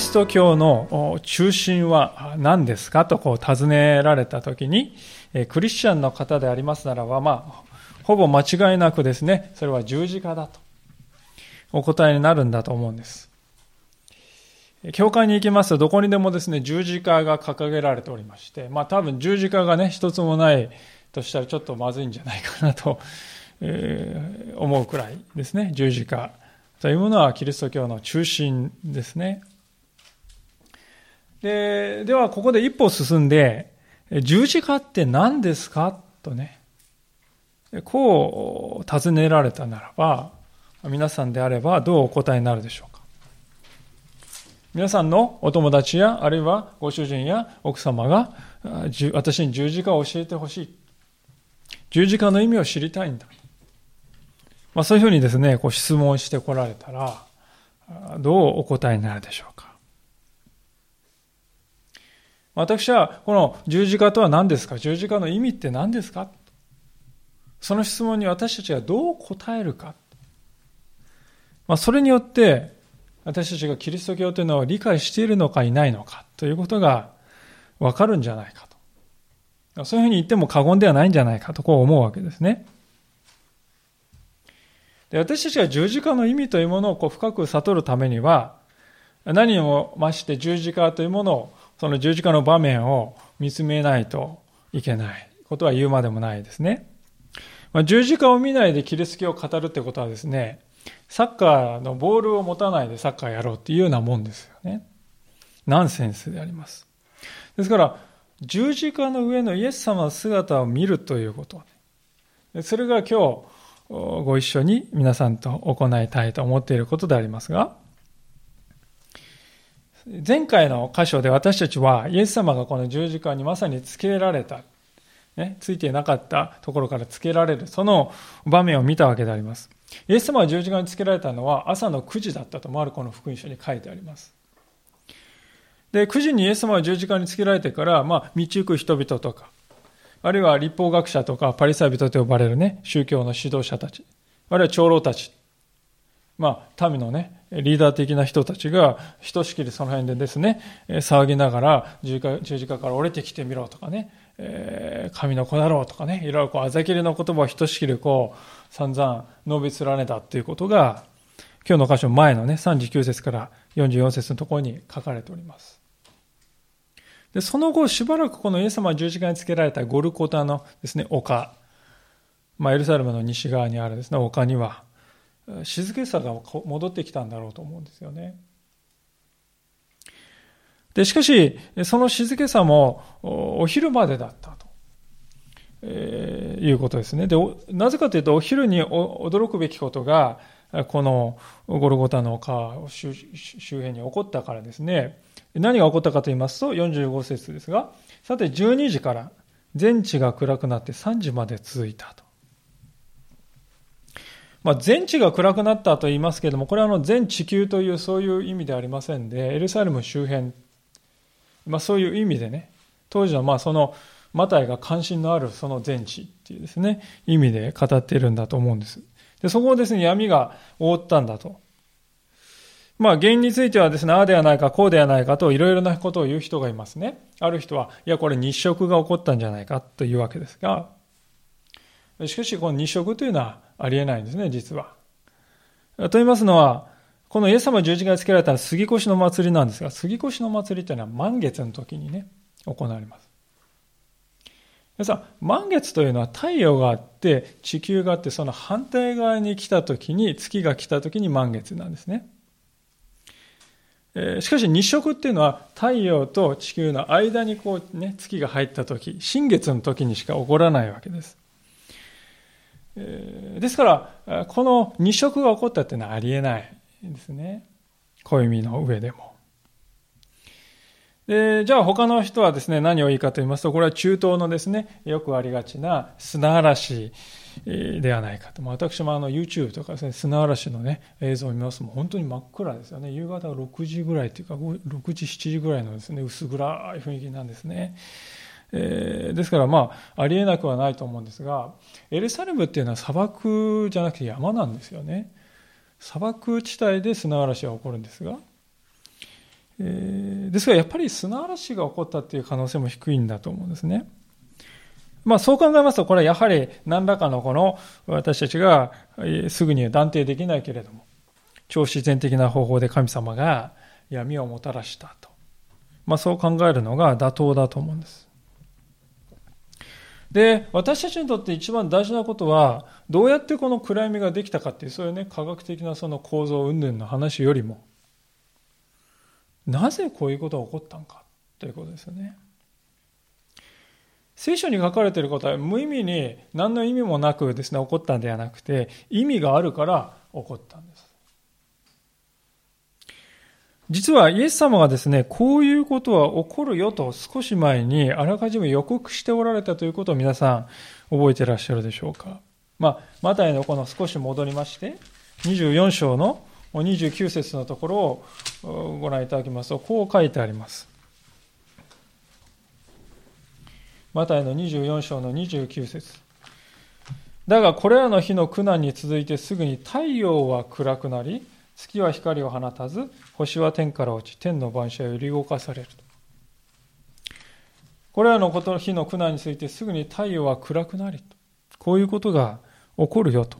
リスト教の中心は何ですかとこう尋ねられたときに、クリスチャンの方でありますならば、まあ、ほぼ間違いなくですね、それは十字架だとお答えになるんだと思うんです。教会に行きますと、どこにでもですね、十字架が掲げられておりまして、まあ多分十字架がね、一つもないとしたらちょっとまずいんじゃないかなと、えー、思うくらいですね、十字架というものはキリスト教の中心ですね。で、ではここで一歩進んで、十字架って何ですか？とね、こう尋ねられたならば、皆さんであればどうお答えになるでしょうか？皆さんのお友達や、あるいはご主人や奥様が、私に十字架を教えてほしい。十字架の意味を知りたいんだ。まあ、そういうふうにですね、こう質問してこられたら、どうお答えになるでしょうか私はこの十字架とは何ですか？十字架の意味って何ですか？その質問に私たちがどう答えるか。まあ、それによって私たちがキリスト教というのを理解しているのかいないのか？ということがわかるんじゃないかと。そういうふうに言っても過言ではないんじゃないか？とこう思うわけですね。で私たちが十字架の意味というものをこう深く悟るためには何を増して十字架というものをその十字架の場面を見つめないといけないことは言うまでもないですね。まあ、十字架を見ないでキリスト教を語るってことはですね、サッカーのボールを持たないでサッカーやろうっていうようなもんですよね。ナンセンスであります。ですから、十字架の上のイエス様の姿を見るということ。それが今日ご一緒に皆さんと行いたいと思っていることでありますが、前回の箇所で私たちはイエス様がこの十字架にまさにつけられた、ね、ついていなかったところからつけられる、その場面を見たわけであります。イエス様が十字架につけられたのは朝の9時だったとマルコの福音書に書いてあります。で、9時にイエス様が十字架につけられてから、まあ、道行く人々とか、あるいは立法学者とかパリサイ人と呼ばれるね、宗教の指導者たち、あるいは長老たち、まあ、民のね、リーダー的な人たちが、ひとしきりその辺でですね、騒ぎながら十字架から降りてきてみろとかね、えー、神の子だろうとかね、いろいろこう、あざきりの言葉をひとしきりこう、散々述べ連ねたっていうことが、今日の箇所前のね、39節から44節のところに書かれております。で、その後、しばらくこのイエス様十字架につけられたゴルコタのですね、丘、まあ、エルサレムの西側にあるですね、丘には、静けさが戻ってきたんだろうと思うんですよね。で、しかし、その静けさもお昼までだったと、えー、いうことですね。で、なぜかというと、お昼に驚くべきことが、このゴルゴタの川周辺に起こったからですね。何が起こったかと言いますと、45節ですが、さて12時から全地が暗くなって3時まで続いたと。まあ、全地が暗くなったと言いますけれども、これはあの全地球というそういう意味ではありませんで、エルサレム周辺、まあ、そういう意味でね、当時はまあそのマタイが関心のあるその全地っていうですね、意味で語っているんだと思うんです。で、そこをですね、闇が覆ったんだと。まあ、原因についてはですね、ああではないか、こうではないかと、いろいろなことを言う人がいますね。ある人は、いや、これ日食が起こったんじゃないかというわけですが、しかし、この日食というのはありえないんですね、実は。と言いますのは、このイエス様十字架につけられた杉越の祭りなんですが、杉越の祭りというのは満月の時にね、行われます。皆さん、満月というのは太陽があって、地球があって、その反対側に来た時に、月が来た時に満月なんですね。しかし日食っていうのは太陽と地球の間にこうね、月が入った時、新月の時にしか起こらないわけです。ですから、この日食が起こったっていうのはありえないですね。暦の上でも。でじゃあ他の人はですね、何を言いかと言いますと、これは中東のですね、よくありがちな砂嵐ではないかと。私もあの YouTube とかですね、砂嵐のね、映像を見ますと、本当に真っ暗ですよね。夕方6時ぐらいというか、6時、7時ぐらいのですね、薄暗い雰囲気なんですね。えー、ですからまあ、ありえなくはないと思うんですが、エルサレムっていうのは砂漠じゃなくて山なんですよね。砂漠地帯で砂嵐が起こるんですが、えー、ですからやっぱり砂嵐が起こったっていう可能性も低いんだと思うんですね。まあそう考えますと、これはやはり何らかのこの私たちがすぐには断定できないけれども、超自然的な方法で神様が闇をもたらしたと。まあそう考えるのが妥当だと思うんです。で、私たちにとって一番大事なことは、どうやってこの暗闇ができたかっていう、そういうね、科学的なその構造云々の話よりも、なぜこういうことが起こったのかということですよね。聖書に書かれていることは無意味に何の意味もなくですね、起こったんではなくて、意味があるから起こったんです。実はイエス様がですね、こういうことは起こるよと少し前にあらかじめ予告しておられたということを皆さん覚えてらっしゃるでしょうか。まあ、マタイのこの少し戻りまして、24章の29節のところをご覧いただきますと、こう書いてあります。マタイの24章の29節だがこれらの日の苦難に続いてすぐに太陽は暗くなり、月は光を放たず、星は天から落ち、天の万象は揺り動かされる。これらのことの日の苦難についてすぐに太陽は暗くなりと、こういうことが起こるよと。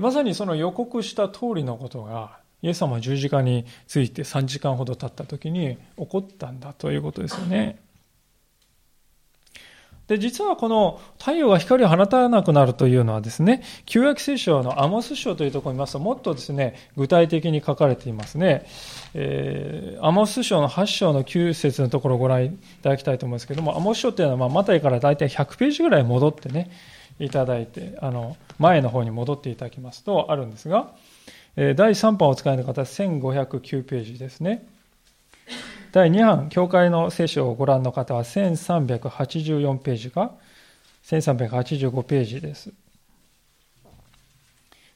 まさにその予告した通りのことが、イエス様は十字架について3時間ほど経った時に起こったんだということですよね。で、実はこの太陽が光を放たなくなるというのはですね、旧約聖書のアモス書というところに見ますと、もっとですね、具体的に書かれていますね。えー、アモス書の8章の9節のところをご覧いただきたいと思うんですけども、アモス書というのは、まあ、マタイから大体100ページぐらい戻ってね、いただいて、あの、前の方に戻っていただきますと、あるんですが、えー、第3版をお使いの方1509ページですね。第2版、教会の聖書をご覧の方は1384ページか1385ページです。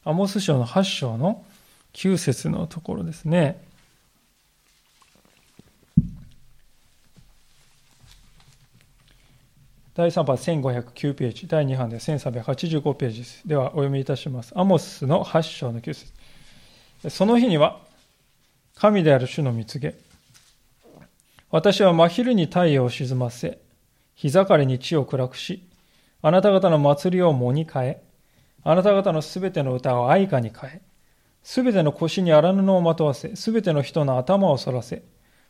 アモス書の8章の9節のところですね。第3版1509ページ、第2版で1385ページです。では、お読みいたします。アモスの8章の9節その日には、神である主の蜜げ、私は真昼に太陽を沈ませ、日盛りに地を暗くし、あなた方の祭りを藻に変え、あなた方のすべての歌を愛歌に変え、すべての腰に荒布をまとわせ、すべての人の頭を反らせ、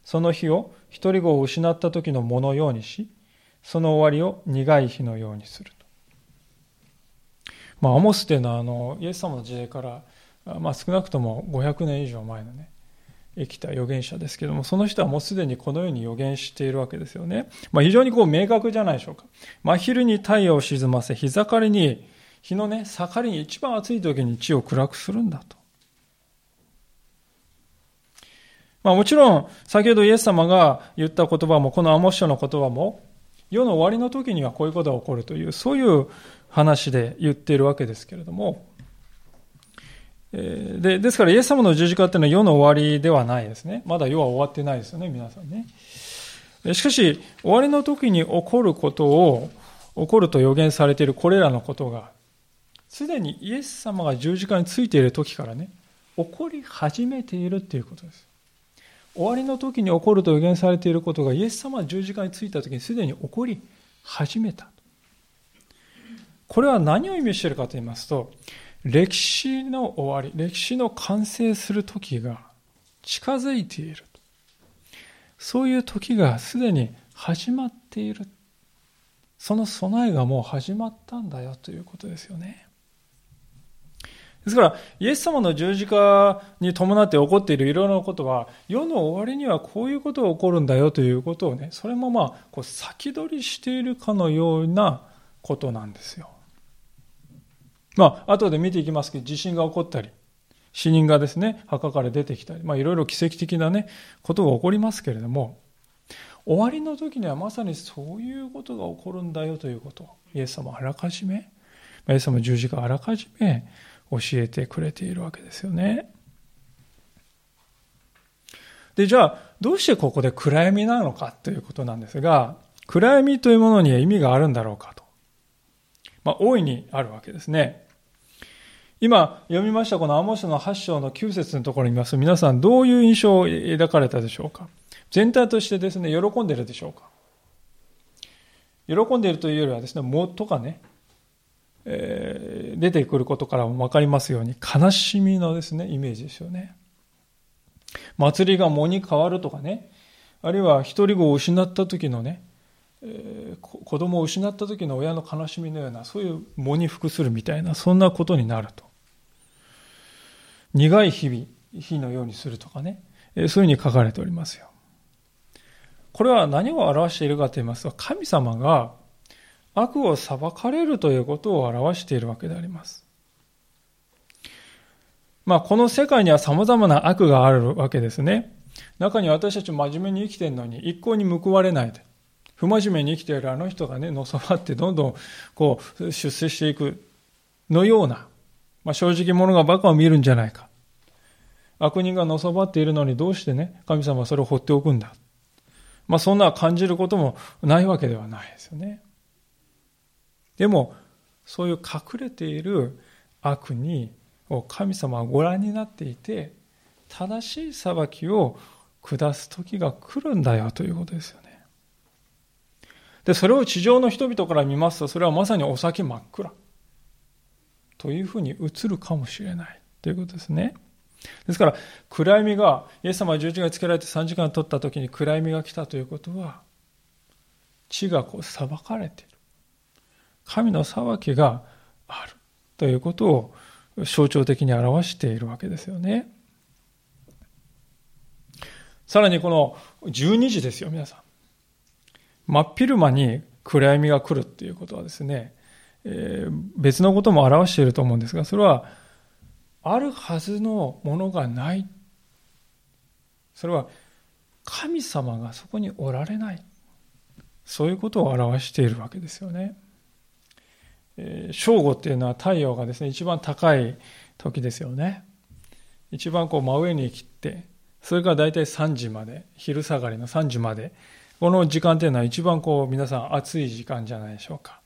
その日を一人子を失った時のものようにし、その終わりを苦い日のようにすると。まあ、アモスというのはあのイエス様の時代から、まあ、少なくとも500年以上前のね、生きた預言者ですけども、その人はもうすでにこのように預言しているわけですよね。まあ、非常にこう明確じゃないでしょうか。真昼に太陽を沈ませ、日盛りに、日のね、盛りに一番暑い時に地を暗くするんだと。まあ、もちろん、先ほどイエス様が言った言葉も、このアモ書の言葉も、世の終わりの時にはこういうことが起こるという、そういう話で言っているわけですけれども、でですから、イエス様の十字架っていうのは世の終わりではないですね。まだ世は終わってないですよね、皆さんね。しかし、終わりの時に起こることを、起こると予言されているこれらのことが、すでにイエス様が十字架についている時からね、起こり始めているということです。終わりの時に起こると予言されていることが、イエス様が十字架についた時にすでに起こり始めた。これは何を意味しているかと言いますと、歴史の終わり、歴史の完成する時が近づいている。そういう時がすでに始まっている。その備えがもう始まったんだよということですよね。ですから、イエス様の十字架に伴って起こっているいろいろなことは、世の終わりにはこういうことが起こるんだよということをね、それもまあ、こう先取りしているかのようなことなんですよ。まあ、後で見ていきますけど、地震が起こったり、死人がですね、墓から出てきたり、まあ、いろいろ奇跡的なね、ことが起こりますけれども、終わりの時にはまさにそういうことが起こるんだよということ、イエス様あらかじめ、イエス様十字架あらかじめ教えてくれているわけですよね。で、じゃあ、どうしてここで暗闇なのかということなんですが、暗闇というものには意味があるんだろうかと。まあ、大いにあるわけですね。今読みましたこのアモスの8章の9節のところに見ます皆さんどういう印象を抱かれたでしょうか？全体としてですね、喜んでるでしょうか？喜んでいるというよりはですね、もとかね、えー、出てくることからもわかりますように悲しみのですね、イメージですよね。祭りが藻に変わるとかね、あるいは一人子を失った時のね、えー、子供を失った時の親の悲しみのような、そういう藻に服するみたいな、そんなことになると。苦い日々、日のようにするとかね、そういうふうに書かれておりますよ。これは何を表しているかと言いますと、神様が悪を裁かれるということを表しているわけであります。まあ、この世界には様々な悪があるわけですね。中に私たち真面目に生きているのに一向に報われないで。不真面目に生きているあの人がね、のさばってどんどんこう出世していくのような、まあ、正直者が馬鹿を見るんじゃないか。悪人がのさばっているのにどうしてね、神様はそれを放っておくんだ。まあそんな感じることもないわけではないですよね。でも、そういう隠れている悪にを神様はご覧になっていて、正しい裁きを下す時が来るんだよということですよね。で、それを地上の人々から見ますと、それはまさにお先真っ暗。というふうに映るかもしれないということですね。ですから、暗闇が、イエス様は十字架につけられて3時間経った時に暗闇が来たということは、地がこう裁かれている。神の裁きがあるということを象徴的に表しているわけですよね。さらにこの12時ですよ、皆さん。真っ昼間に暗闇が来るっていうことはですね、えー、別のことも表していると思うんですが、それはあるはずのものがない。それは神様がそこにおられない。そういうことを表しているわけですよね。えー、正午っていうのは太陽がですね、一番高い時ですよね。一番こう真上に切って、それから大体3時まで、昼下がりの3時まで、この時間っていうのは一番こう皆さん暑い時間じゃないでしょうか。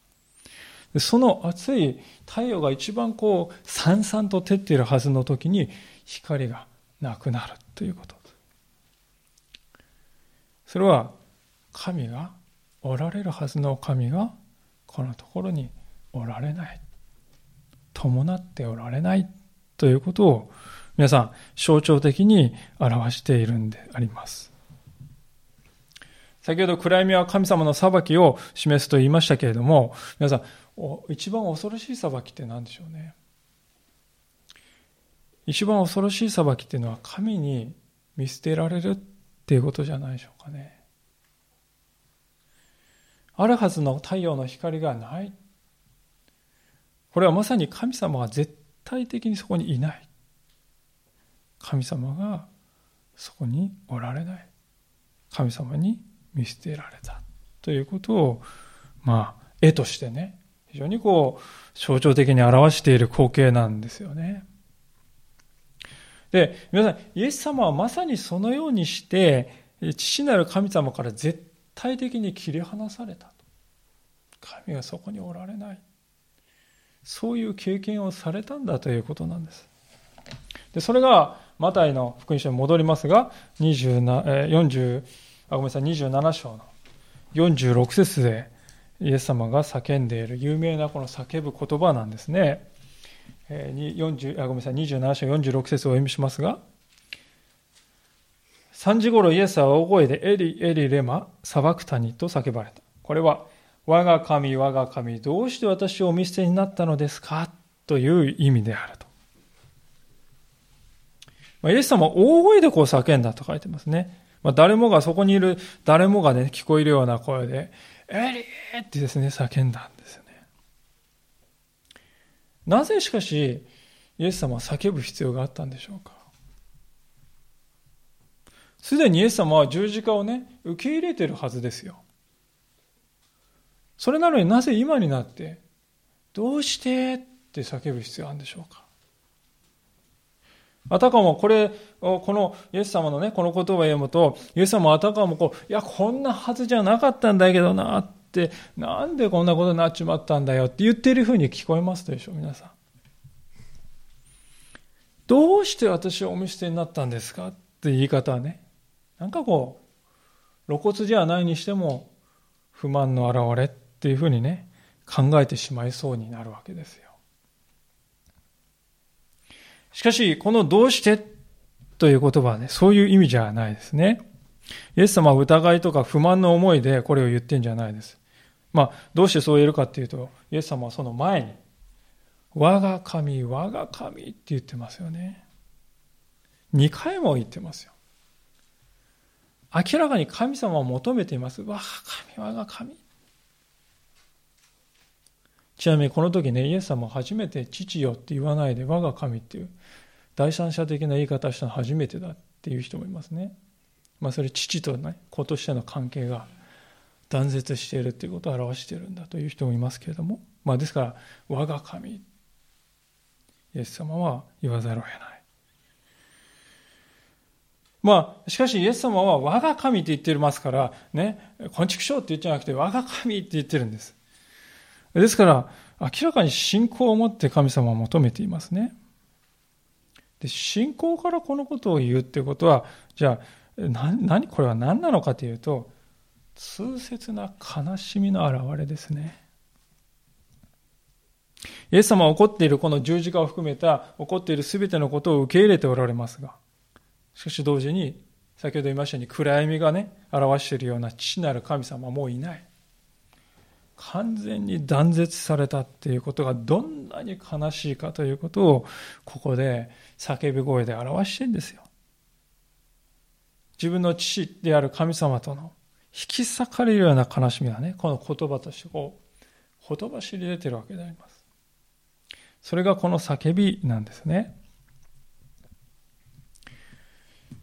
その暑い太陽が一番こう、さんさんと照っているはずの時に光がなくなるということ。それは神がおられるはずの神がこのところにおられない。伴っておられないということを皆さん象徴的に表しているんであります。先ほど暗闇は神様の裁きを示すと言いましたけれども、皆さん、一番恐ろしい裁きって何でしょうね。一番恐ろしい裁きっていうのは神に見捨てられるっていうことじゃないでしょうかね。あるはずの太陽の光がない。これはまさに神様が絶対的にそこにいない。神様がそこにおられない。神様に見捨てられた。ということを、まあ、絵としてね、非常にこう、象徴的に表している光景なんですよね。で、皆さん、イエス様はまさにそのようにして、父なる神様から絶対的に切り離された。神がそこにおられない。そういう経験をされたんだということなんです。でそれが、マタイの福音書に戻りますが、27, 40あごめんなさい、27章の46節で、イエス様が叫んでいる有名なこの叫ぶ言葉なんですね。えー、40あごめんなさい27章46節をお読みしますが3時頃イエスは大声でエリエリレマ砂漠谷と叫ばれた。これは我が神我が神どうして私をお見捨てになったのですか？という意味であると、まあ、イエス様は大声でこう叫んだと書いてますね、まあ、誰もがそこにいる誰もがね聞こえるような声でエリーってですね、叫んだんですよね。なぜしかし、イエス様は叫ぶ必要があったんでしょうかすでにイエス様は十字架をね、受け入れてるはずですよ。それなのになぜ今になって、どうしてって叫ぶ必要があるんでしょうかあたかもこれ、このイエス様のね、この言葉を読むと、イエス様はあたかもこう、いや、こんなはずじゃなかったんだけどなって、なんでこんなことになっちまったんだよって言ってるふうに聞こえますでしょ、皆さん。どうして私はお見捨てになったんですかって言い方はね、なんかこう、露骨じゃないにしても、不満の表れっていうふうにね、考えてしまいそうになるわけですよ。しかし、このどうして？という言葉はね、そういう意味じゃないですね。イエス様は疑いとか不満の思いでこれを言ってんじゃないです。まあ、どうしてそう言えるかっていうと、イエス様はその前に、我が神、我が神って言ってますよね。二回も言ってますよ。明らかに神様を求めています。我が神、我が神。ちなみにこの時ね、イエス様は初めて父よって言わないで我が神っていう第三者的な言い方をしたの初めてだっていう人もいますね。まあそれ父とね、子としての関係が断絶しているということを表しているんだという人もいますけれども、まあですから、我が神、イエス様は言わざるを得ない。まあ、しかしイエス様は我が神って言ってますから、ね、昆虫症って言っちゃなくて我が神って言ってるんです。ですから、明らかに信仰を持って神様を求めていますね。で信仰からこのことを言うってことは、じゃあ、何、これは何なのかというと、痛切な悲しみの表れですね。イエス様は怒っているこの十字架を含めた怒っている全てのことを受け入れておられますが、しかし同時に、先ほど言いましたように暗闇がね、表しているような父なる神様はもういない。完全に断絶されたっていうことがどんなに悲しいかということをここで叫び声で表してんですよ。自分の父である神様との引き裂かれるような悲しみがね、この言葉としてこう、ほとばしり出てるわけであります。それがこの叫びなんですね。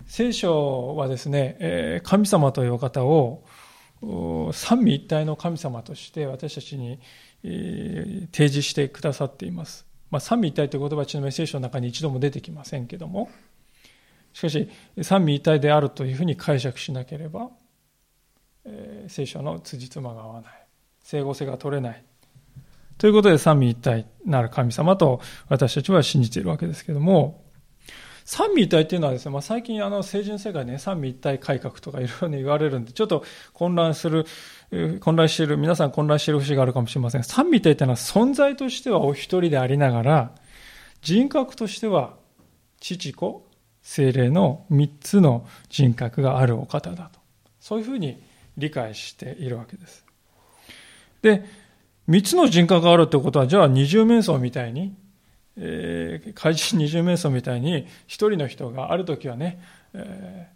聖書はですね、神様というお方を三位一体の神様として私たちに提示してくださっています。まあ、三位一体という言葉はちなみに聖書の中に一度も出てきませんけども、しかし三位一体であるというふうに解釈しなければ、えー、聖書の辻褄が合わない。整合性が取れない。ということで三位一体なる神様と私たちは信じているわけですけども。三位一体っていうのはですね、まあ、最近あの成人世界ね、三位一体改革とかいろいろ言われるんで、ちょっと混乱する、混乱している、皆さん混乱している節があるかもしれません。三位一体っていうのは存在としてはお一人でありながら、人格としては父子、精霊の三つの人格があるお方だと。そういうふうに理解しているわけです。で、三つの人格があるってことは、じゃあ二重面相みたいに、えー、怪人二重面相みたいに一人の人がある時はね、え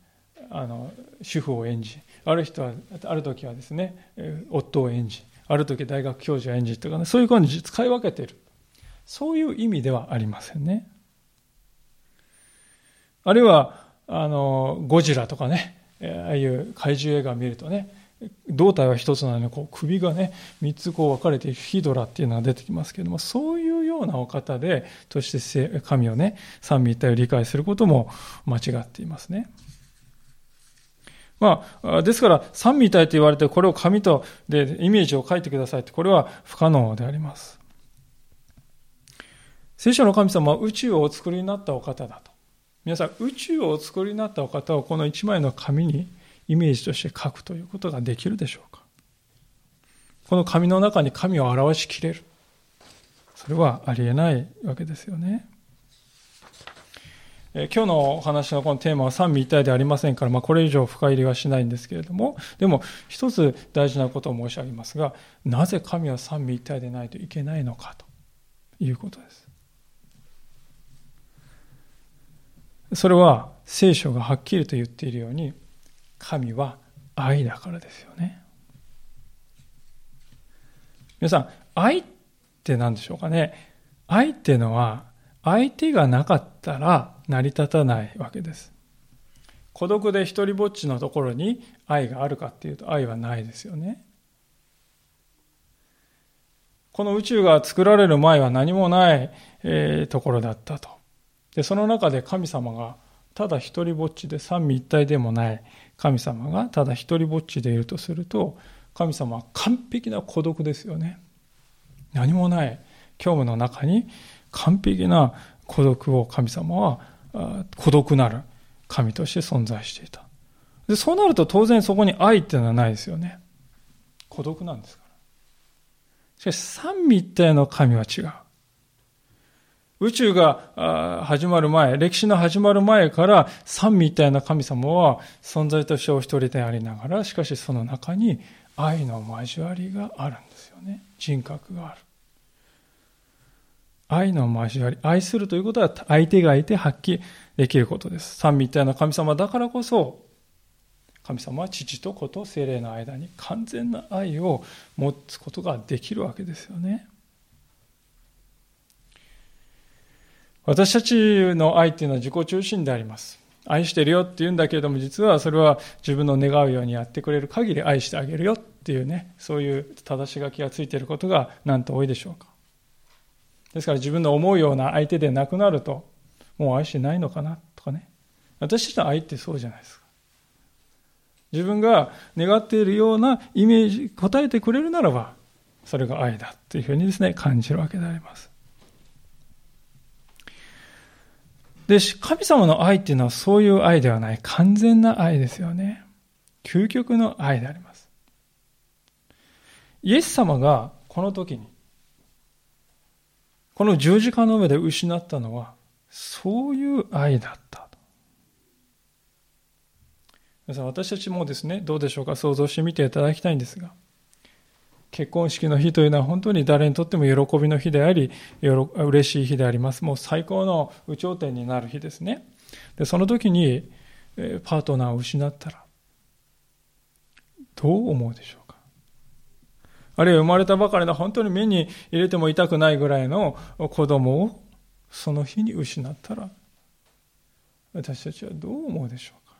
ー、あの主婦を演じある人はある時はですね夫を演じある時大学教授を演じとかねそういう感じに使い分けている。そういう意味ではありませんね。あるいはあのゴジラとかねああいう怪獣映画を見るとね胴体は一つなのにこう首がね3つこう分かれてヒドラっていうのが出てきますけどもそういうようなお方でとして神をね三位一体を理解することも間違っていますね。まあ、ですから三位一体と言われてこれを紙とでイメージを書いてくださいってこれは不可能であります。聖書の神様は宇宙をお作りになったお方だと。皆さん宇宙をお作りになったお方をこの一枚の紙にイメージとして書くということができるでしょうか。この紙の中に神を表しきれる。それはありえないわけですよね。今日のお話のこのテーマは三位一体でありませんから、まあ、これ以上深入りはしないんですけれどもでも一つ大事なことを申し上げますがなぜ神は三位一体でないといけないのかということです。それは聖書がはっきりと言っているように神は愛だからですよね。皆さん、愛って何でしょうかね？愛っていうのは、相手がなかったら成り立たないわけです。孤独で一りぼっちのところに愛があるかっていうと愛はないですよね。この宇宙が作られる前は何もない、えー、ところだったと。で、その中で神様がただ一りぼっちで三位一体でもない神様がただ一りぼっちでいるとすると神様は完璧な孤独ですよね何もない虚無の中に完璧な孤独を神様は孤独なる神として存在していた。でそうなると当然そこに愛っていうのはないですよね。孤独なんですから。しかし三位一体の神は違う。宇宙が始まる前、歴史の始まる前から三位一体の神様は存在としてお一人でありながら、しかしその中に愛の交わりがあるんですよね。人格がある。愛の交わり。愛するということは相手がいて発揮できることです。三位一体の神様だからこそ、神様は父と子と精霊の間に完全な愛を持つことができるわけですよね。私たちの愛っていうのは自己中心であります。愛してるよって言うんだけれども、実はそれは自分の願うようにやってくれる限り愛してあげるよっていうね、そういう正し書きがついていることがなんと多いでしょうか。ですから自分の思うような相手でなくなると、もう愛してないのかなとかね。私たちの愛ってそうじゃないですか。自分が願っているようなイメージ、答えてくれるならば、それが愛だというふうにですね、感じるわけであります。で、神様の愛っていうのはそういう愛ではない完全な愛ですよね。究極の愛であります。イエス様がこの時に、この十字架の上で失ったのは、そういう愛だった皆さん、私たちもですね、どうでしょうか、想像してみていただきたいんですが、結婚式の日というのは本当に誰にとっても喜びの日であり、嬉しい日であります。もう最高の有頂天になる日ですね。で、その時に、パートナーを失ったら、どう思うでしょうか？あるいは生まれたばかりの本当に目に入れても痛くないぐらいの子供をその日に失ったら、私たちはどう思うでしょうか？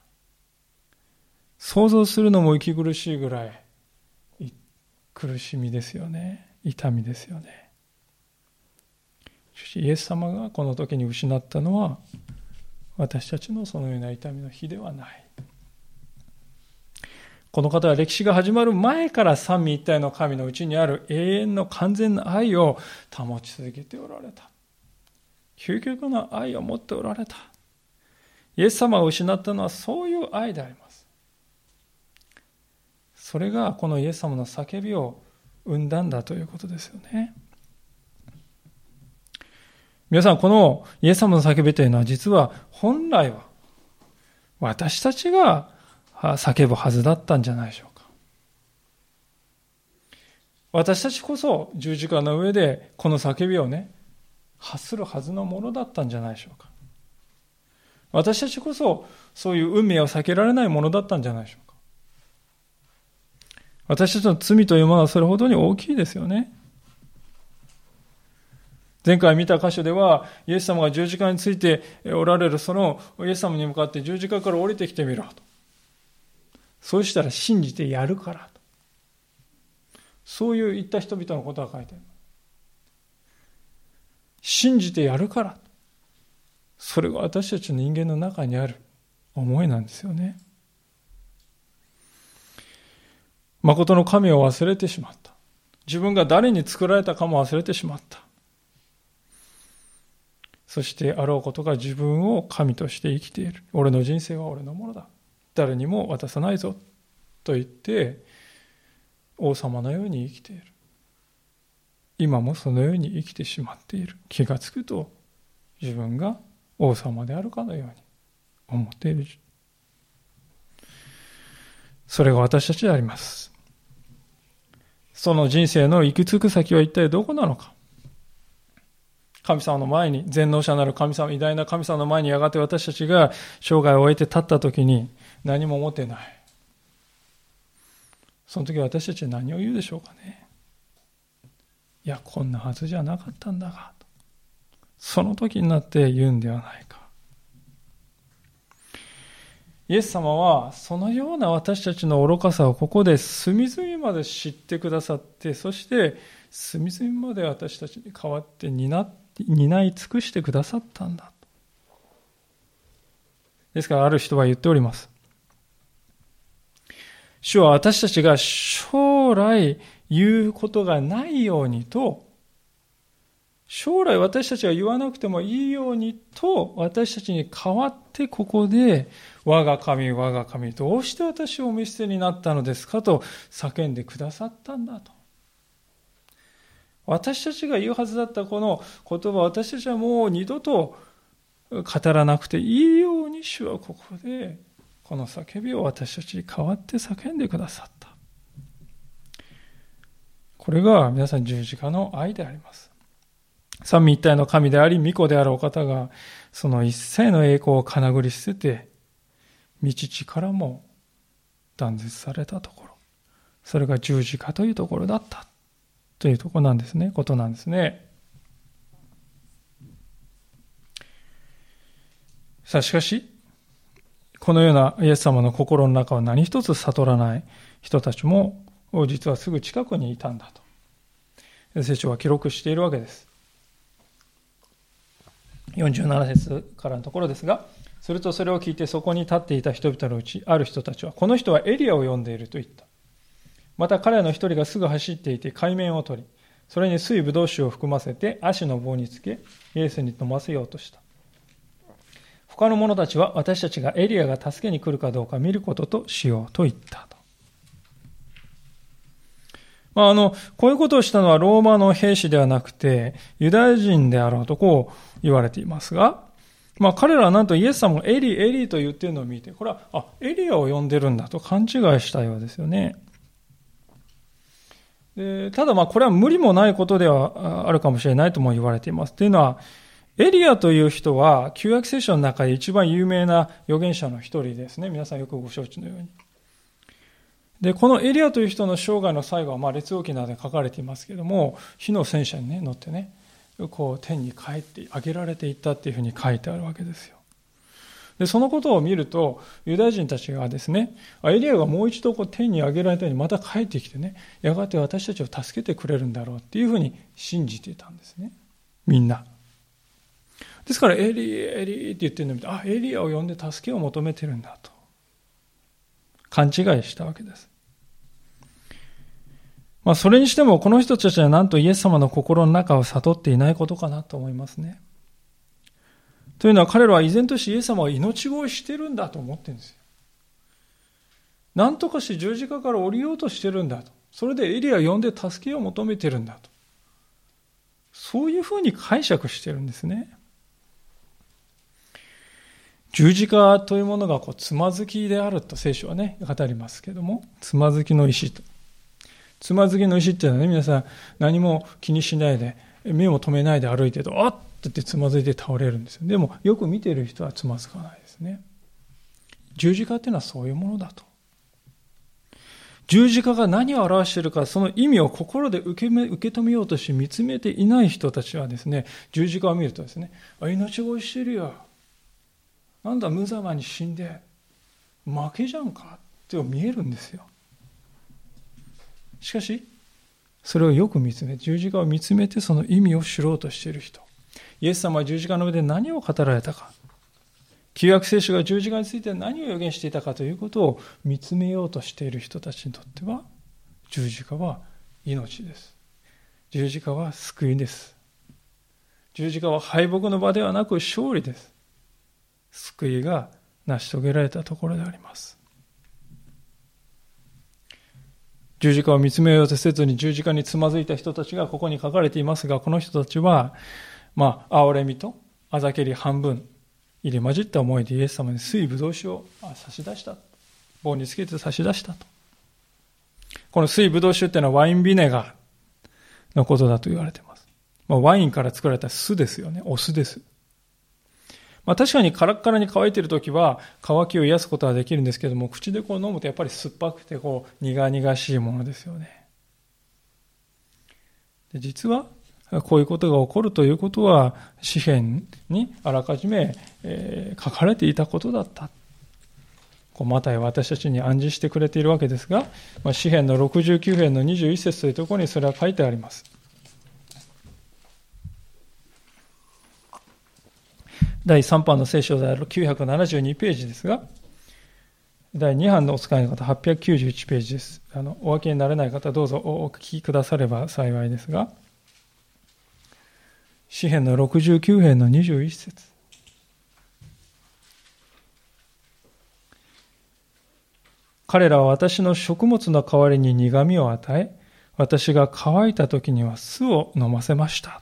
想像するのも息苦しいぐらい苦しみですよね。痛みですよね。しかしイエス様がこの時に失ったのは私たちのそのような痛みの日ではない。この方は歴史が始まる前から三位一体の神のうちにある永遠の完全な愛を保ち続けておられた。究極の愛を持っておられた。イエス様を失ったのはそういう愛であります。それがこのイエス様の叫びを生んだんだということですよね。皆さん、このイエス様の叫びというのは実は本来は私たちが叫ぶはずだったんじゃないでしょうか。私たちこそ十字架の上でこの叫びをね、発するはずのものだったんじゃないでしょうか。私たちこそそういう運命を避けられないものだったんじゃないでしょうか。私たちの罪というものはそれほどに大きいですよね。前回見た箇所では、イエス様が十字架についておられるそのイエス様に向かって十字架から降りてきてみろと。そうしたら信じてやるからと。そういう言った人々のことが書いてある。信じてやるから。それが私たちの人間の中にある思いなんですよね。誠の神を忘れてしまった。自分が誰に作られたかも忘れてしまった。そしてあろうことが自分を神として生きている。俺の人生は俺のものだ。誰にも渡さないぞ。と言って、王様のように生きている。今もそのように生きてしまっている。気がつくと自分が王様であるかのように思っている。それが私たちであります。その人生の行き着く先は一体どこなのか。神様の前に、全能者なる神様、偉大な神様の前にやがて私たちが生涯を終えて立った時に何も持てない。その時私たちは何を言うでしょうかね。いや、こんなはずじゃなかったんだが。その時になって言うんではないか。イエス様はそのような私たちの愚かさをここで隅々まで知ってくださってそして隅々まで私たちに代わって担担い尽くしてくださったんだ。ですからある人は言っております。主は私たちが将来言うことがないようにと将来私たちが言わなくてもいいようにと私たちに代わってここで我が神我が神どうして私をお見捨てになったのですかと叫んでくださったんだと。私たちが言うはずだったこの言葉私たちはもう二度と語らなくていいように主はここでこの叫びを私たちに代わって叫んでくださった。これが皆さん十字架の愛であります。三位一体の神であり、御子であるお方が、その一切の栄光をかなぐり捨てて、道地からも断絶されたところ。それが十字架というところだったというところなんですね、ことなんですね。さあ、しかし、このようなイエス様の心の中を何一つ悟らない人たちも、実はすぐ近くにいたんだと。聖書は記録しているわけです。47節からのところですが、するとそれを聞いてそこに立っていた人々のうち、ある人たちは、この人はエリアを呼んでいると言った。また彼の一人がすぐ走っていて海面を取り、それに水ぶどう酒を含ませて足の棒につけ、イエスに飲ませようとした。他の者たちは私たちがエリアが助けに来るかどうか見ることとしようと言った。まあ、あの、こういうことをしたのはローマの兵士ではなくて、ユダヤ人であろうとこう言われていますが、まあ彼らはなんとイエス様がエリ、エリと言っているのを見て、これは、あ、エリアを呼んでるんだと勘違いしたようですよね。でただまこれは無理もないことではあるかもしれないとも言われています。というのは、エリアという人は旧約聖書の中で一番有名な預言者の一人ですね。皆さんよくご承知のように。で、このエリアという人の生涯の最後は、まあ、列王記などで書かれていますけれども、火の戦車に、ね、乗ってね、こう天に帰って上げられていったっていうふうに書いてあるわけですよ。で、そのことを見ると、ユダヤ人たちがですね、エリアがもう一度こう天に上げられたようにまた帰ってきてね、やがて私たちを助けてくれるんだろうっていうふうに信じていたんですね。みんな。ですから、エリー、エリーって言ってるのを見て、あ、エリアを呼んで助けを求めてるんだと。勘違いしたわけです。まあ、それにしても、この人たちはなんとイエス様の心の中を悟っていないことかなと思いますね。というのは彼らは依然としてイエス様は命乞いしてるんだと思ってるんですよ。何とかして十字架から降りようとしてるんだと。それでエリア呼んで助けを求めてるんだと。そういうふうに解釈してるんですね。十字架というものがこうつまずきであると聖書はね、語りますけども、つまずきの石と。つまずきの石っていうのはね、皆さん何も気にしないで、目も止めないで歩いてると、あっってってつまずいて倒れるんですよ。でも、よく見てる人はつまずかないですね。十字架っていうのはそういうものだと。十字架が何を表しているか、その意味を心で受け受け止めようとして見つめていない人たちはですね、十字架を見るとですね、あ、命乞いしてるよ。なんだ、無様に死んで、負けじゃんかって見えるんですよ。しかし、それをよく見つめ、十字架を見つめてその意味を知ろうとしている人。イエス様は十字架の上で何を語られたか。旧約聖書が十字架について何を予言していたかということを見つめようとしている人たちにとっては、十字架は命です。十字架は救いです。十字架は敗北の場ではなく勝利です。救いが成し遂げられたところであります。十字架を見つめようとせずに十字架につまずいた人たちがここに書かれていますが、この人たちは、まあ、憐れみとあざけり半分入り混じった思いでイエス様に水ぶどう酒を差し出した。棒につけて差し出したと。この水ぶどう酒っていうのはワインビネガーのことだと言われています。まあ、ワインから作られた酢ですよね。お酢です。まあ、確かにカラッカラに乾いている時は乾きを癒すことはできるんですけども口でこう飲むとやっぱり酸っぱくてこう苦々しいものですよね。で実はこういうことが起こるということは詩篇にあらかじめ、え、書かれていたことだった。こうマタイは私たちに暗示してくれているわけですが、まあ、詩篇の69編の21節というところにそれは書いてあります。第3版の聖書である972ページですが、第2版のお使いの方、891ページです。あのお分けになれない方、どうぞお聞きくだされば幸いですが、詩篇の69編の21節彼らは私の食物の代わりに苦味を与え、私が乾いた時には酢を飲ませました。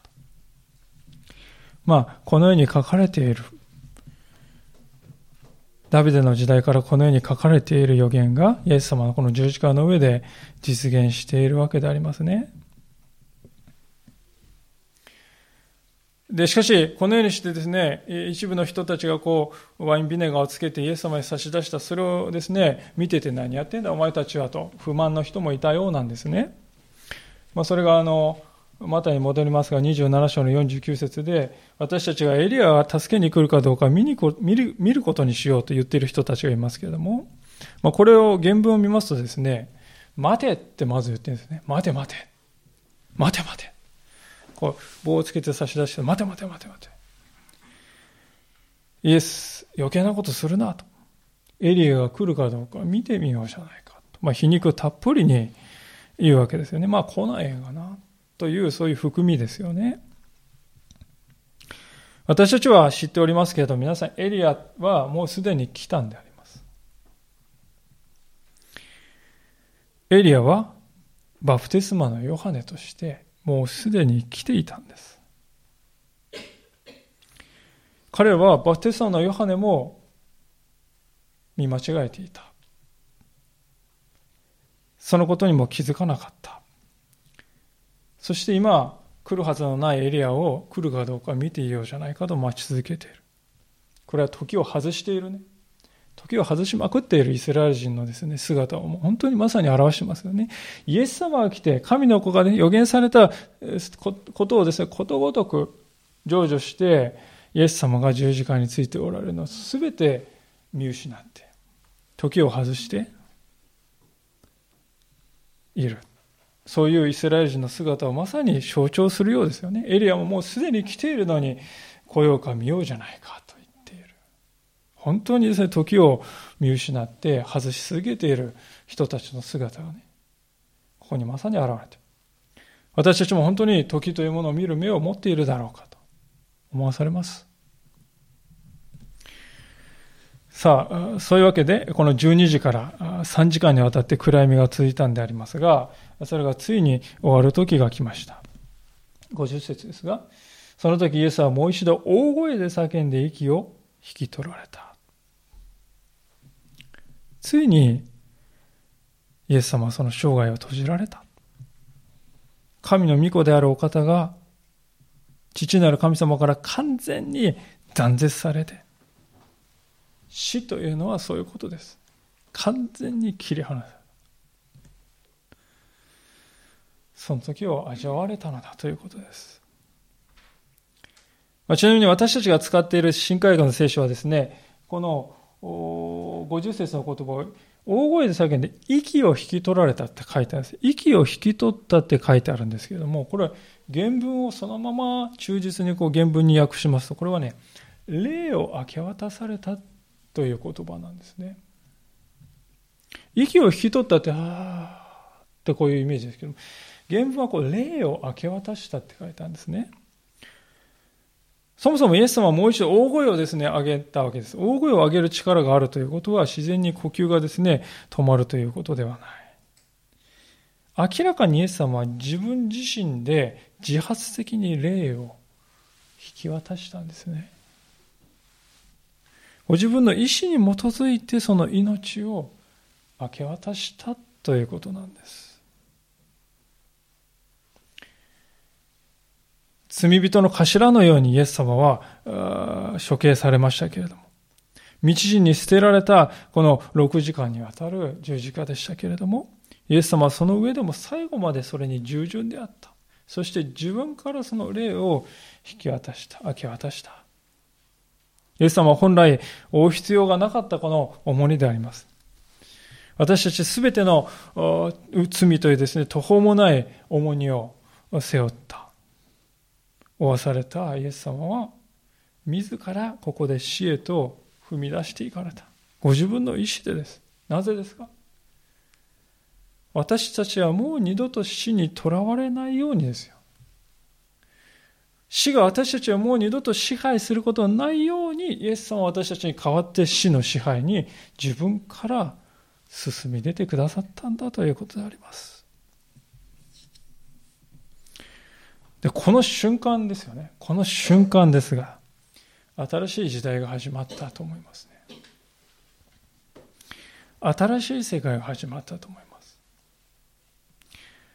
まあ、このように書かれている。ダビデの時代からこのように書かれている予言が、イエス様のこの十字架の上で実現しているわけでありますね。で、しかし、このようにしてですね、一部の人たちがこう、ワインビネガーをつけてイエス様に差し出した、それをですね、見てて何やってんだお前たちはと、不満の人もいたようなんですね。まあ、それがあの、またに戻りますが、27章の49節で、私たちがエリアが助けに来るかどうか見に見る見ることにしようと言っている人たちがいますけれども、まあ、これを原文を見ますとですね、待てってまず言ってるんですね。待て待て。待て待て。こう棒をつけて差し出して、待て待て待て待て。イエス、余計なことするなと。エリアが来るかどうか見てみようじゃないかと。まあ、皮肉たっぷりに言うわけですよね。まあ来ないがな。というそういう含みですよね。私たちは知っておりますけれど、皆さん、エリアはもうすでに来たんであります。エリアはバプテスマのヨハネとしてもうすでに来ていたんです。彼はバプテスマのヨハネも見間違えていた。そのことにも気づかなかった。そして今、来るはずのないエリアを来るかどうか見ていようじゃないかと待ち続けている。これは時を外しているね。時を外しまくっているイスラエル人のですね、姿をもう本当にまさに表してますよね。イエス様が来て、神の子がね、予言されたことをですね、ことごとく成就して、イエス様が十字架についておられるのを全て見失って、時を外している。そういうイスラエル人の姿をまさに象徴するようですよね。エリアももうすでに来ているのに来ようか見ようじゃないかと言っている。本当にですね、時を見失って外し続けている人たちの姿がね、ここにまさに現れている私たちも本当に時というものを見る目を持っているだろうかと思わされます。さあ、そういうわけで、この12時から3時間にわたって暗闇が続いたんでありますが、それがついに終わる時が来ました。50節ですが、その時イエスはもう一度大声で叫んで息を引き取られた。ついにイエス様はその生涯を閉じられた。神の御子であるお方が父なる神様から完全に断絶されて、死というのはそういうことです。完全に切り離されその時を味わわれたのだということです。まあ、ちなみに私たちが使っている新海岸の聖書はですね、この50節の言葉を大声で叫んで息を引き取られたって書いてあるんです。息を引き取ったって書いてあるんですけれども、これは原文をそのまま忠実にこう原文に訳しますと、これはね、霊を明け渡されたっという言葉なんですね。息を引き取ったって、ああってこういうイメージですけど、原文はこう霊を明け渡したって書いてあるんですね。そもそもイエス様はもう一度大声をですね、上げたわけです。大声を上げる力があるということは自然に呼吸がですね、止まるということではない。明らかにイエス様は自分自身で自発的に霊を引き渡したんですね。ご自分の意思に基づいてその命を明け渡したということなんです。罪人の頭のようにイエス様は処刑されましたけれども、道人に捨てられたこの6時間にわたる十字架でしたけれども、イエス様はその上でも最後までそれに従順であった。そして自分からその霊を引き渡した、明け渡した。イエス様は本来負う必要がなかったこの重荷であります。私たちすべての罪というですね、途方もない重荷を背負った。負わされたイエス様は、自らここで死へと踏み出していかれた。ご自分の意志でです。なぜですか？私たちはもう二度と死にとらわれないようにですよ。死が私たちをもう二度と支配することのないように、イエス様は私たちに代わって死の支配に自分から進み出てくださったんだということであります。で、この瞬間ですよね。この瞬間ですが、新しい時代が始まったと思いますね。新しい世界が始まったと思います。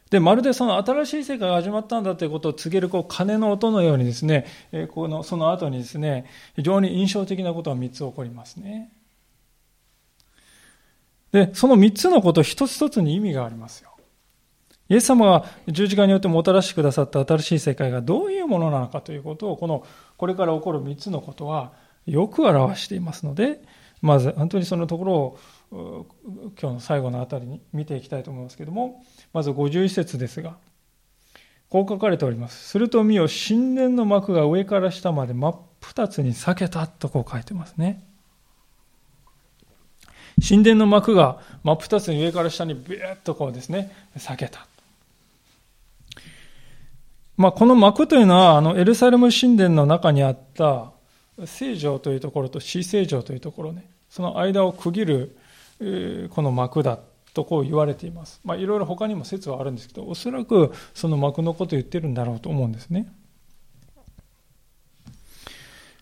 で、まるでその新しい世界が始まったんだということを告げる、こう、鐘の音のようにですね、えこの、その後にですね、非常に印象的なことが3つ起こりますね。で、その3つのこと一つ一つに意味がありますよ。イエス様が十字架によってもたらしてくださった新しい世界がどういうものなのかということを、この、これから起こる3つのことはよく表していますので、まず本当にそのところを今日の最後のあたりに見ていきたいと思いますけれども、まず51節ですが、こう書かれております。すると見よ、神殿の幕が上から下まで真っ二つに裂けたとこう書いてますね。神殿の幕が真っ二つに上から下にビューッとこうですね、裂けた。まあ、この幕というのは、あの、エルサレム神殿の中にあった聖城というところと死聖城というところね、その間を区切るこの幕だとこう言われています。まあ、いろいろ他にも説はあるんですけど、おそらくその幕のことを言ってるんだろうと思うんですね。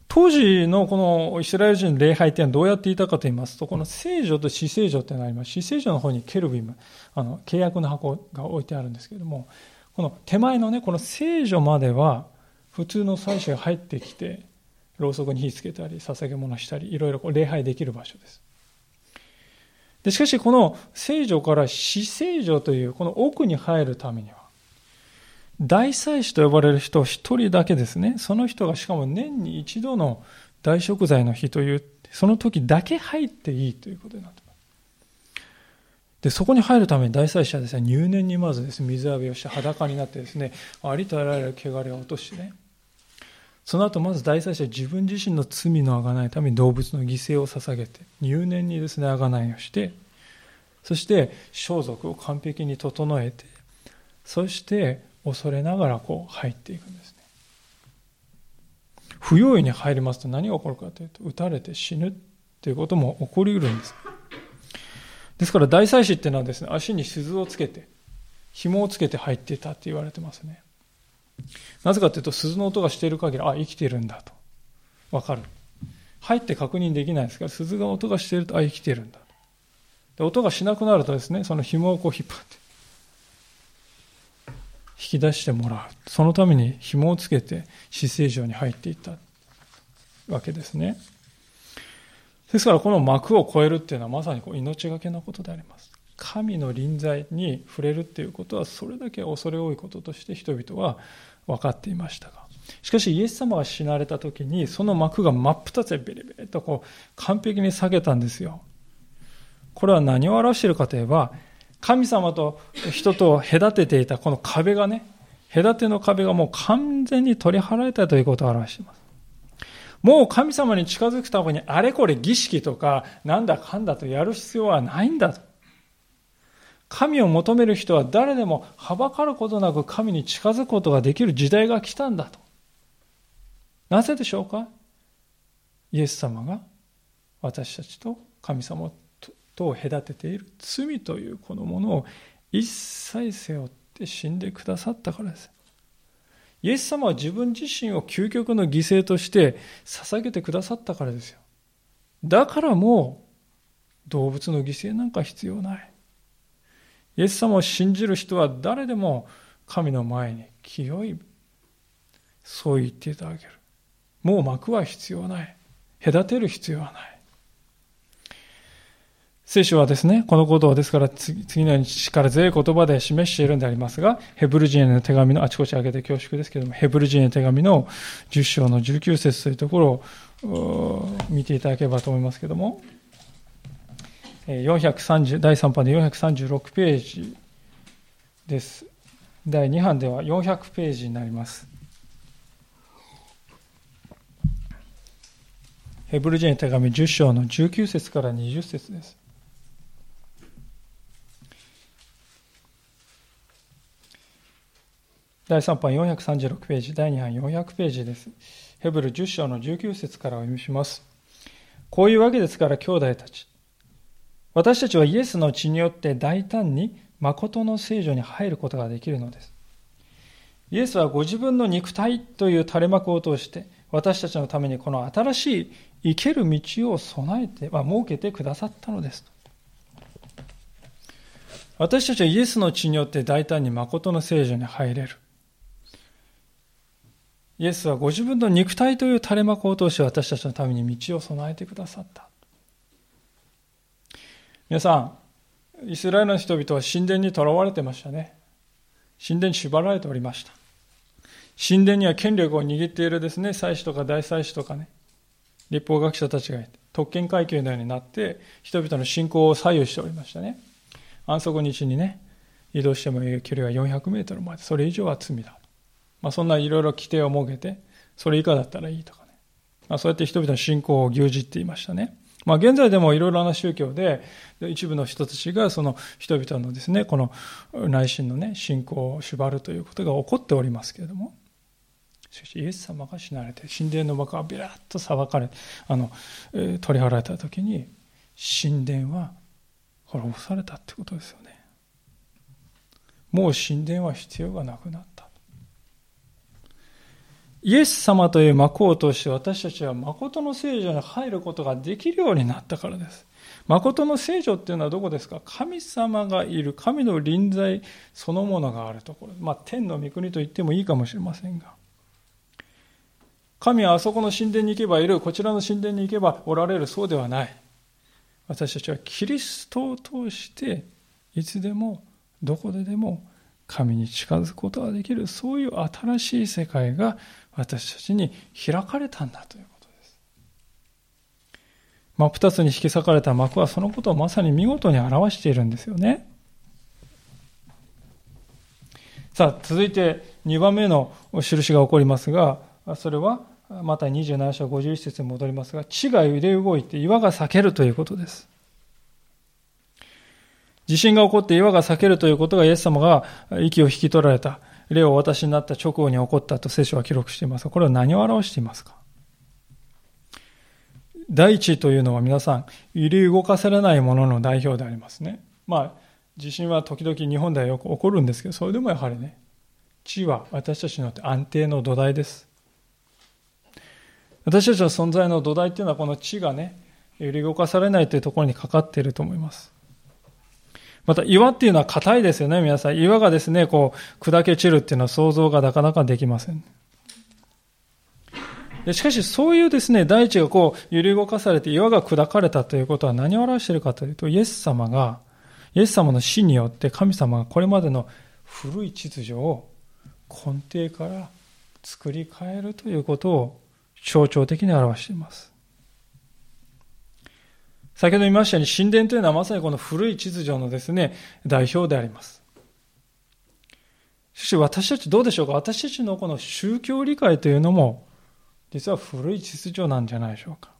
当時のこのイスラエル人の礼拝っていうのはどうやっていたかと言いますと、この聖女と死聖女ってなります。死聖女の方にケルビム、あの、契約の箱が置いてあるんですけども、この手前のね、この聖女までは、普通の祭司が入ってきて、ろうそくに火つけたり、捧げ物したり、いろいろこう礼拝できる場所です。でしかしこの聖女から死聖女というこの奥に入るためには大祭司と呼ばれる人一人だけですね。その人がしかも年に一度の大食材の日というその時だけ入っていいということになってます。でそこに入るために大祭司はですね入念にまずですね水浴びをして裸になってですねありとあらゆる汚れを落としてねその後まず大祭司は自分自身の罪のあがないために動物の犠牲を捧げて入念にですねあがないをしてそして装束を完璧に整えてそして恐れながらこう入っていくんですね。不用意に入りますと何が起こるかというと撃たれて死ぬということも起こりうるんです。ですから大祭司っていうのはですね足に鈴をつけて紐をつけて入っていたって言われてますね。なぜかというと、鈴の音がしている限り、あ、生きてるんだと。わかる。入って確認できないですから、鈴が音がしていると、あ、生きてるんだ。で、音がしなくなるとですね、その紐をこう引っ張って、引き出してもらう。そのために紐をつけて、死聖城に入っていったわけですね。ですから、この幕を越えるっていうのはまさにこう命がけのことであります。神の臨在に触れるっていうことはそれだけ恐れ多いこととして人々は分かっていましたが。しかしイエス様が死なれた時にその幕が真っ二つでベリベリとこう完璧に下げたんですよ。これは何を表しているかといえば神様と人と隔てていたこの壁がね隔ての壁がもう完全に取り払えたということを表しています。もう神様に近づくためにあれこれ儀式とかなんだかんだとやる必要はないんだと。神を求める人は誰でもはばかることなく神に近づくことができる時代が来たんだと。なぜでしょうか？イエス様が私たちと神様とを隔てている罪というこのものを一切背負って死んでくださったからです。イエス様は自分自身を究極の犠牲として捧げてくださったからですよ。だからもう動物の犠牲なんか必要ない。イエス様を信じる人は誰でも神の前に清いそう言っていただける。もう幕は必要ない。隔てる必要はない。聖書はですね、このことをですから次のように力強い言葉で示しているんでありますが、ヘブル人への手紙の、あちこち開けて恐縮ですけども、ヘブル人への手紙の10章の19節というところを見ていただければと思いますけども、430第3版で436ページです。第2版では400ページになります。ヘブル人手紙10章の19節から20節です。第3版436ページ、第2版400ページです。ヘブル10章の19節からお読みします。こういうわけですから兄弟たち。私たちはイエスの血によって大胆に誠の聖女に入ることができるのです。イエスはご自分の肉体という垂れ幕を通して私たちのためにこの新しい生ける道を備えて、まあ、設けてくださったのです。私たちはイエスの血によって大胆に誠の聖女に入れる。イエスはご自分の肉体という垂れ幕を通して私たちのために道を備えてくださった。皆さん、イスラエルの人々は神殿にとらわれてましたね。神殿に縛られておりました。神殿には権力を握っているですね、祭司とか大祭司とかね、立法学者たちがいて、特権階級のようになって、人々の信仰を左右しておりましたね。安息日にね、移動してもいい距離は400メートルまで、それ以上は罪だ。まあ、そんないろいろ規定を設けて、それ以下だったらいいとかね。まあ、そうやって人々の信仰を牛耳っていましたね。まあ、現在でもいろいろな宗教で、一部の人たちがその人々のですね、この内心のね、信仰を縛るということが起こっておりますけれども、しかしイエス様が死なれて神殿の幕がビラッと裁かれあの、取り払われた時に神殿は滅ぼされたってことですよね。もう神殿は必要がなくなった。イエス様という幕を通して私たちは誠の聖女に入ることができるようになったからです。誠の聖女っていうのはどこですか？神様がいる神の臨在そのものがあるところ。まあ天の御国と言ってもいいかもしれませんが。神はあそこの神殿に行けばいる、こちらの神殿に行けばおられる、そうではない。私たちはキリストを通して、いつでも、どこででも、神に近づくことができる、そういう新しい世界が私たちに開かれたんだということです。真っ二つに引き裂かれた幕はそのことをまさに見事に表しているんですよね。さあ、続いて2番目の印が起こりますが、それはまた27章51節に戻りますが、地が揺れ動いて岩が裂けるということです。地震が起こって岩が裂けるということがイエス様が息を引き取られた、霊を私になった直後に起こったと聖書は記録しています、これは何を表していますか？大地というのは皆さん、揺り動かされないものの代表でありますね。まあ、地震は時々日本ではよく起こるんですけど、それでもやはりね、地は私たちにとって安定の土台です。私たちの存在の土台っていうのはこの地がね、揺り動かされないというところにかかっていると思います。また岩っていうのは硬いですよね、皆さん。岩がですね、こう、砕け散るっていうのは想像がなかなかできません。しかし、そういうですね、大地がこう、揺り動かされて岩が砕かれたということは何を表しているかというと、イエス様が、イエス様の死によって神様がこれまでの古い秩序を根底から作り変えるということを象徴的に表しています。先ほど言いましたように神殿というのはまさにこの古い秩序のですね、代表であります。そし私たちどうでしょうか？私たちのこの宗教理解というのも実は古い秩序なんじゃないでしょうか。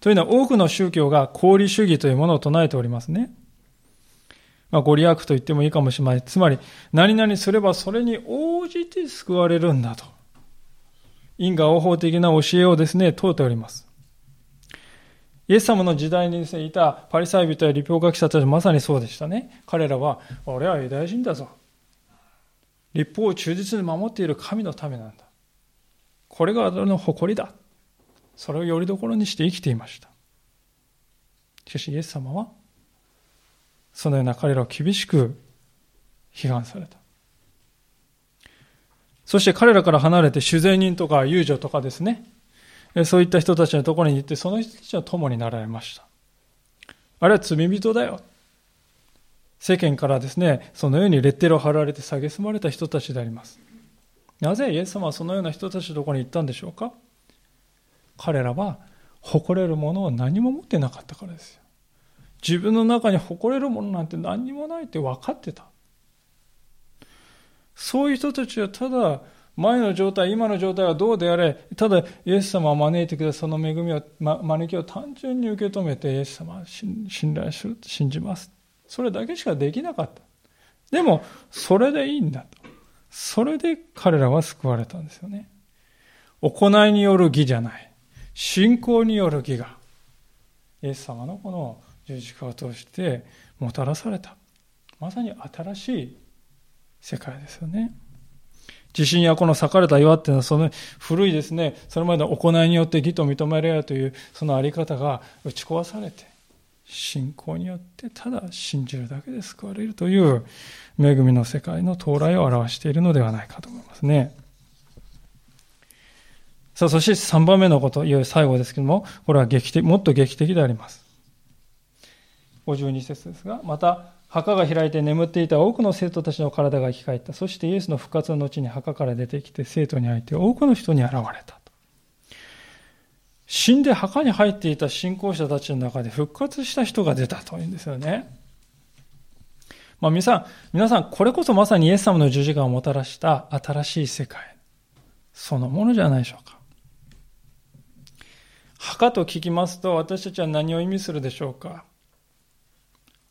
というのは多くの宗教が功利主義というものを唱えておりますね。まあ、ご利益と言ってもいいかもしれない。つまり、何々すればそれに応じて救われるんだと。因果応報的な教えをですね、問うております。イエス様の時代にですね、いたパリサイ人や立法学者たちまさにそうでしたね。彼らは、俺はユダヤ人だぞ。立法を忠実に守っている神のためなんだ。これが俺の誇りだ。それをよりどころにして生きていました。しかしイエス様は、そのような彼らを厳しく批判された。そして彼らから離れて主税人とか遊女とかですね、そういった人たちのところに行って、その人たちの友になられました。あれは罪人だよ。世間からですね、そのようにレッテルを貼られて蔑まれた人たちであります。なぜイエス様はそのような人たちのところに行ったんでしょうか？彼らは誇れるものを何も持ってなかったからですよ。自分の中に誇れるものなんて何にもないって分かってた。そういう人たちはただ前の状態、今の状態はどうであれ、ただイエス様を招いてくださその恵みを、ま、招きを単純に受け止めてイエス様を信頼する、信じます。それだけしかできなかった。でも、それでいいんだと。それで彼らは救われたんですよね。行いによる義じゃない。信仰による義が、イエス様のこの十字架を通してもたらされた。まさに新しい世界ですよね。地震やこの裂かれた岩っていうのはその古いですね、それまでの行いによって義と認められるというそのあり方が打ち壊されて、信仰によってただ信じるだけで救われるという恵みの世界の到来を表しているのではないかと思いますね。さあ、そして3番目のこと、いよいよ最後ですけども、これは劇的、もっと劇的であります。52節ですが、また、墓が開いて眠っていた多くの生徒たちの体が生き返った。そしてイエスの復活の後に墓から出てきて生徒に会えて多くの人に現れた。死んで墓に入っていた信仰者たちの中で復活した人が出たというんですよね。まあ皆さん、皆さん、これこそまさにイエス様の十字架をもたらした新しい世界、そのものじゃないでしょうか。墓と聞きますと、私たちは何を意味するでしょうか。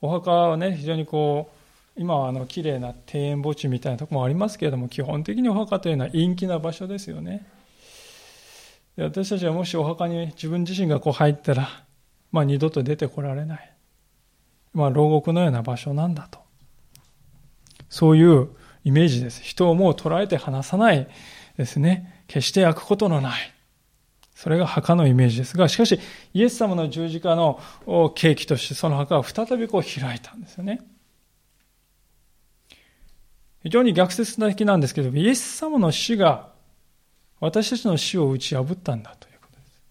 お墓はね、非常にこう、今はあの綺麗な庭園墓地みたいなとこもありますけれども、基本的にお墓というのは陰気な場所ですよね。で私たちはもしお墓に自分自身がこう入ったら、まあ二度と出てこられない。まあ牢獄のような場所なんだと。そういうイメージです。人をもう捉えて離さないですね。決して焼くことのない。それが墓のイメージですが、しかし、イエス様の十字架の契機としてその墓は再びこう開いたんですよね。非常に逆説的なんですけど、イエス様の死が私たちの死を打ち破ったんだということです。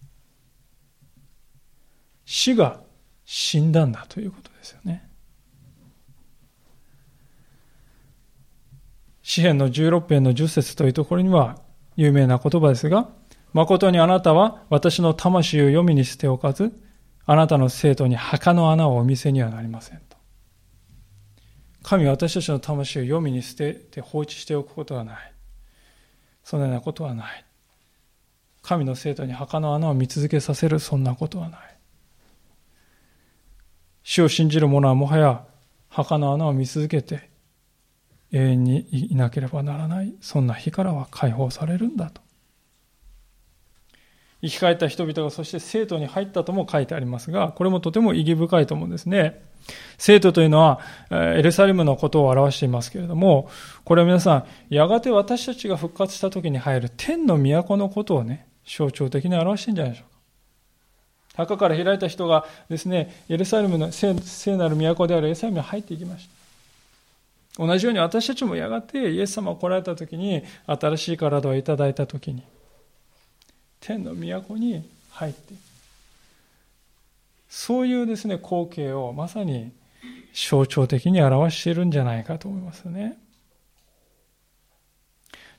死が死んだんだということですよね。詩篇の16編の10節というところには有名な言葉ですが、誠にあなたは私の魂を読みに捨ておかず、あなたの生徒に墓の穴をお見せにはなりませんと。神は私たちの魂を読みに捨てて放置しておくことはない。そのようなことはない。神の生徒に墓の穴を見続けさせる、そんなことはない。死を信じる者はもはや墓の穴を見続けて永遠にいなければならない、そんな日からは解放されるんだと。生き返った人々がそして生徒に入ったとも書いてありますが、これもとても意義深いと思うんですね。生徒というのは、エルサレムのことを表していますけれども、これは皆さん、やがて私たちが復活した時に入る天の都のことをね、象徴的に表してるんじゃないでしょうか。墓から開いた人がですね、エルサレムの聖なる都であるエルサレムに入っていきました。同じように私たちもやがてイエス様が来られた時に、新しい体をいただいた時に、天の都に入っていくそういうですね光景をまさに象徴的に表しているんじゃないかと思いますね。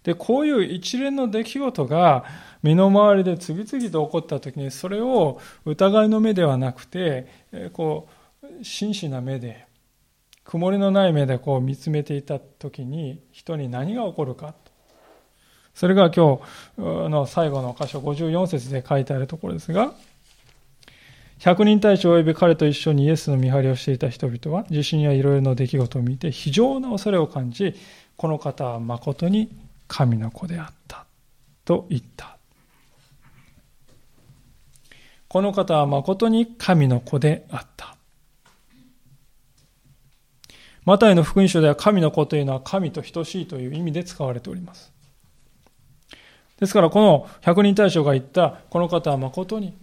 で、こういう一連の出来事が身の回りで次々と起こった時に、それを疑いの目ではなくて、こう、真摯な目で、曇りのない目でこう見つめていた時に、人に何が起こるか。それが今日の最後の箇所54節で書いてあるところですが、百人隊長及び彼と一緒にイエスの見張りをしていた人々は、地震やいろいろな出来事を見て非常な恐れを感じ、この方は誠に神の子であったと言った。この方は誠に神の子であった。マタイの福音書では神の子というのは神と等しいという意味で使われております。ですからこの百人大将が言ったこの方は誠に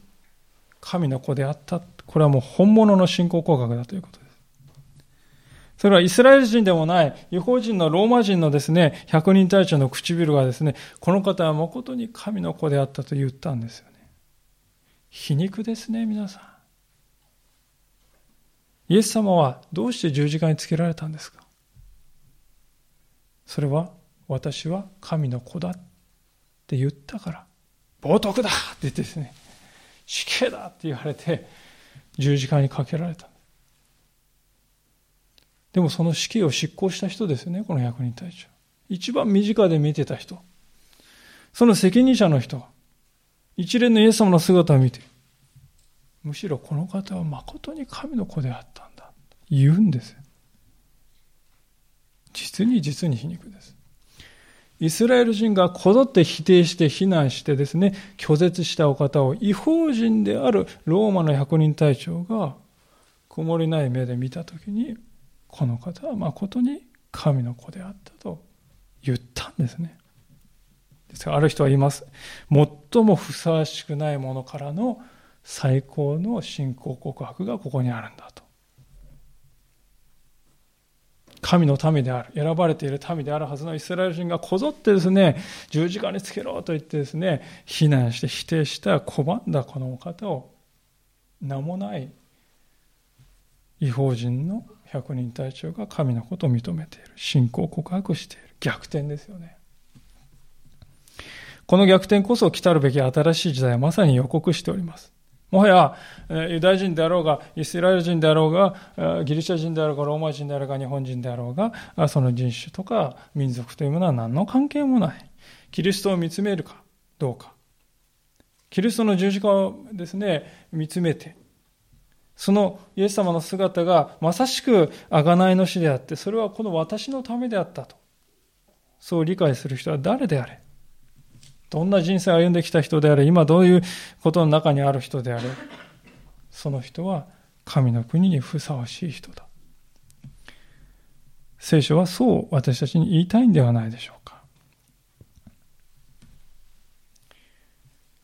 神の子であった。これはもう本物の信仰告白だということです。それはイスラエル人でもない、違法人のローマ人のですね、百人隊長の唇がですね、この方は誠に神の子であったと言ったんですよね。皮肉ですね、皆さん。イエス様はどうして十字架につけられたんですか？それは私は神の子だって言ったから、冒涜だって言ってですね、死刑だって言われて、十字架にかけられた。でもその死刑を執行した人ですよね、この役人隊長。一番身近で見てた人。その責任者の人。一連のイエス様の姿を見て、むしろこの方は誠に神の子であったんだ。言うんです。実に実に皮肉です。イスラエル人がこぞって否定して非難してですね、拒絶したお方を違法人であるローマの百人隊長が曇りない目で見たときに、この方は誠に神の子であったと言ったんですね。ですからある人は言います。最もふさわしくないものからの最高の信仰告白がここにあるんだと。神の民である、選ばれている民であるはずのイスラエル人がこぞってですね、十字架につけろと言ってですね、非難して否定した拒んだこのお方を名もない違法人の百人隊長が神のことを認めている。信仰告白している。逆転ですよね。この逆転こそ来たるべき新しい時代はまさに予告しております。もはや、ユダヤ人であろうが、イスラエル人であろうが、ギリシャ人であろうが、ローマ人であろうが、日本人であろうが、その人種とか民族というものは何の関係もない。キリストを見つめるかどうか。キリストの十字架をですね、見つめて、そのイエス様の姿がまさしく贖いの死であって、それはこの私のためであったと。そう理解する人は誰であれ。どんな人生を歩んできた人であれ、今どういうことの中にある人であれ、その人は神の国にふさわしい人だ。聖書はそう私たちに言いたいんではないでしょうか。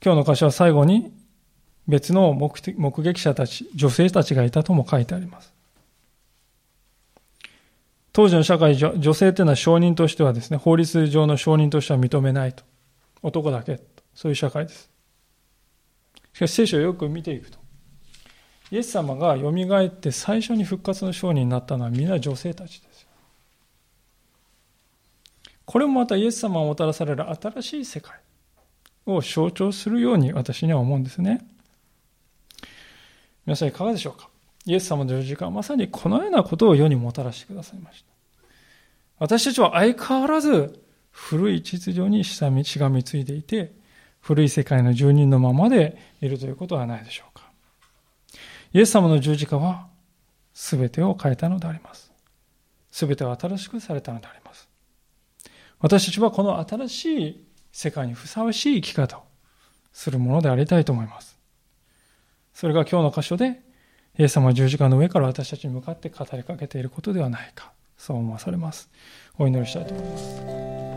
今日の箇所は最後に別の目撃者たち、女性たちがいたとも書いてあります。当時の社会、女性というのは証人としてはですね、法律上の証人としては認めないと。男だけ。そういう社会です。しかし聖書をよく見ていくと、イエス様が蘇って最初に復活の商人になったのは皆女性たちですよ。これもまたイエス様をもたらされる新しい世界を象徴するように私には思うんですね。皆さんいかがでしょうか？イエス様の十字架はまさにこのようなことを世にもたらしてくださいました。私たちは相変わらず古い秩序にしがみついていて、古い世界の住人のままでいるということはないでしょうか。イエス様の十字架は全てを変えたのであります。全てを新しくされたのであります。私たちはこの新しい世界にふさわしい生き方をするものでありたいと思います。それが今日の箇所で、イエス様は十字架の上から私たちに向かって語りかけていることではないか、そう思わされます。お祈りしたいと思います。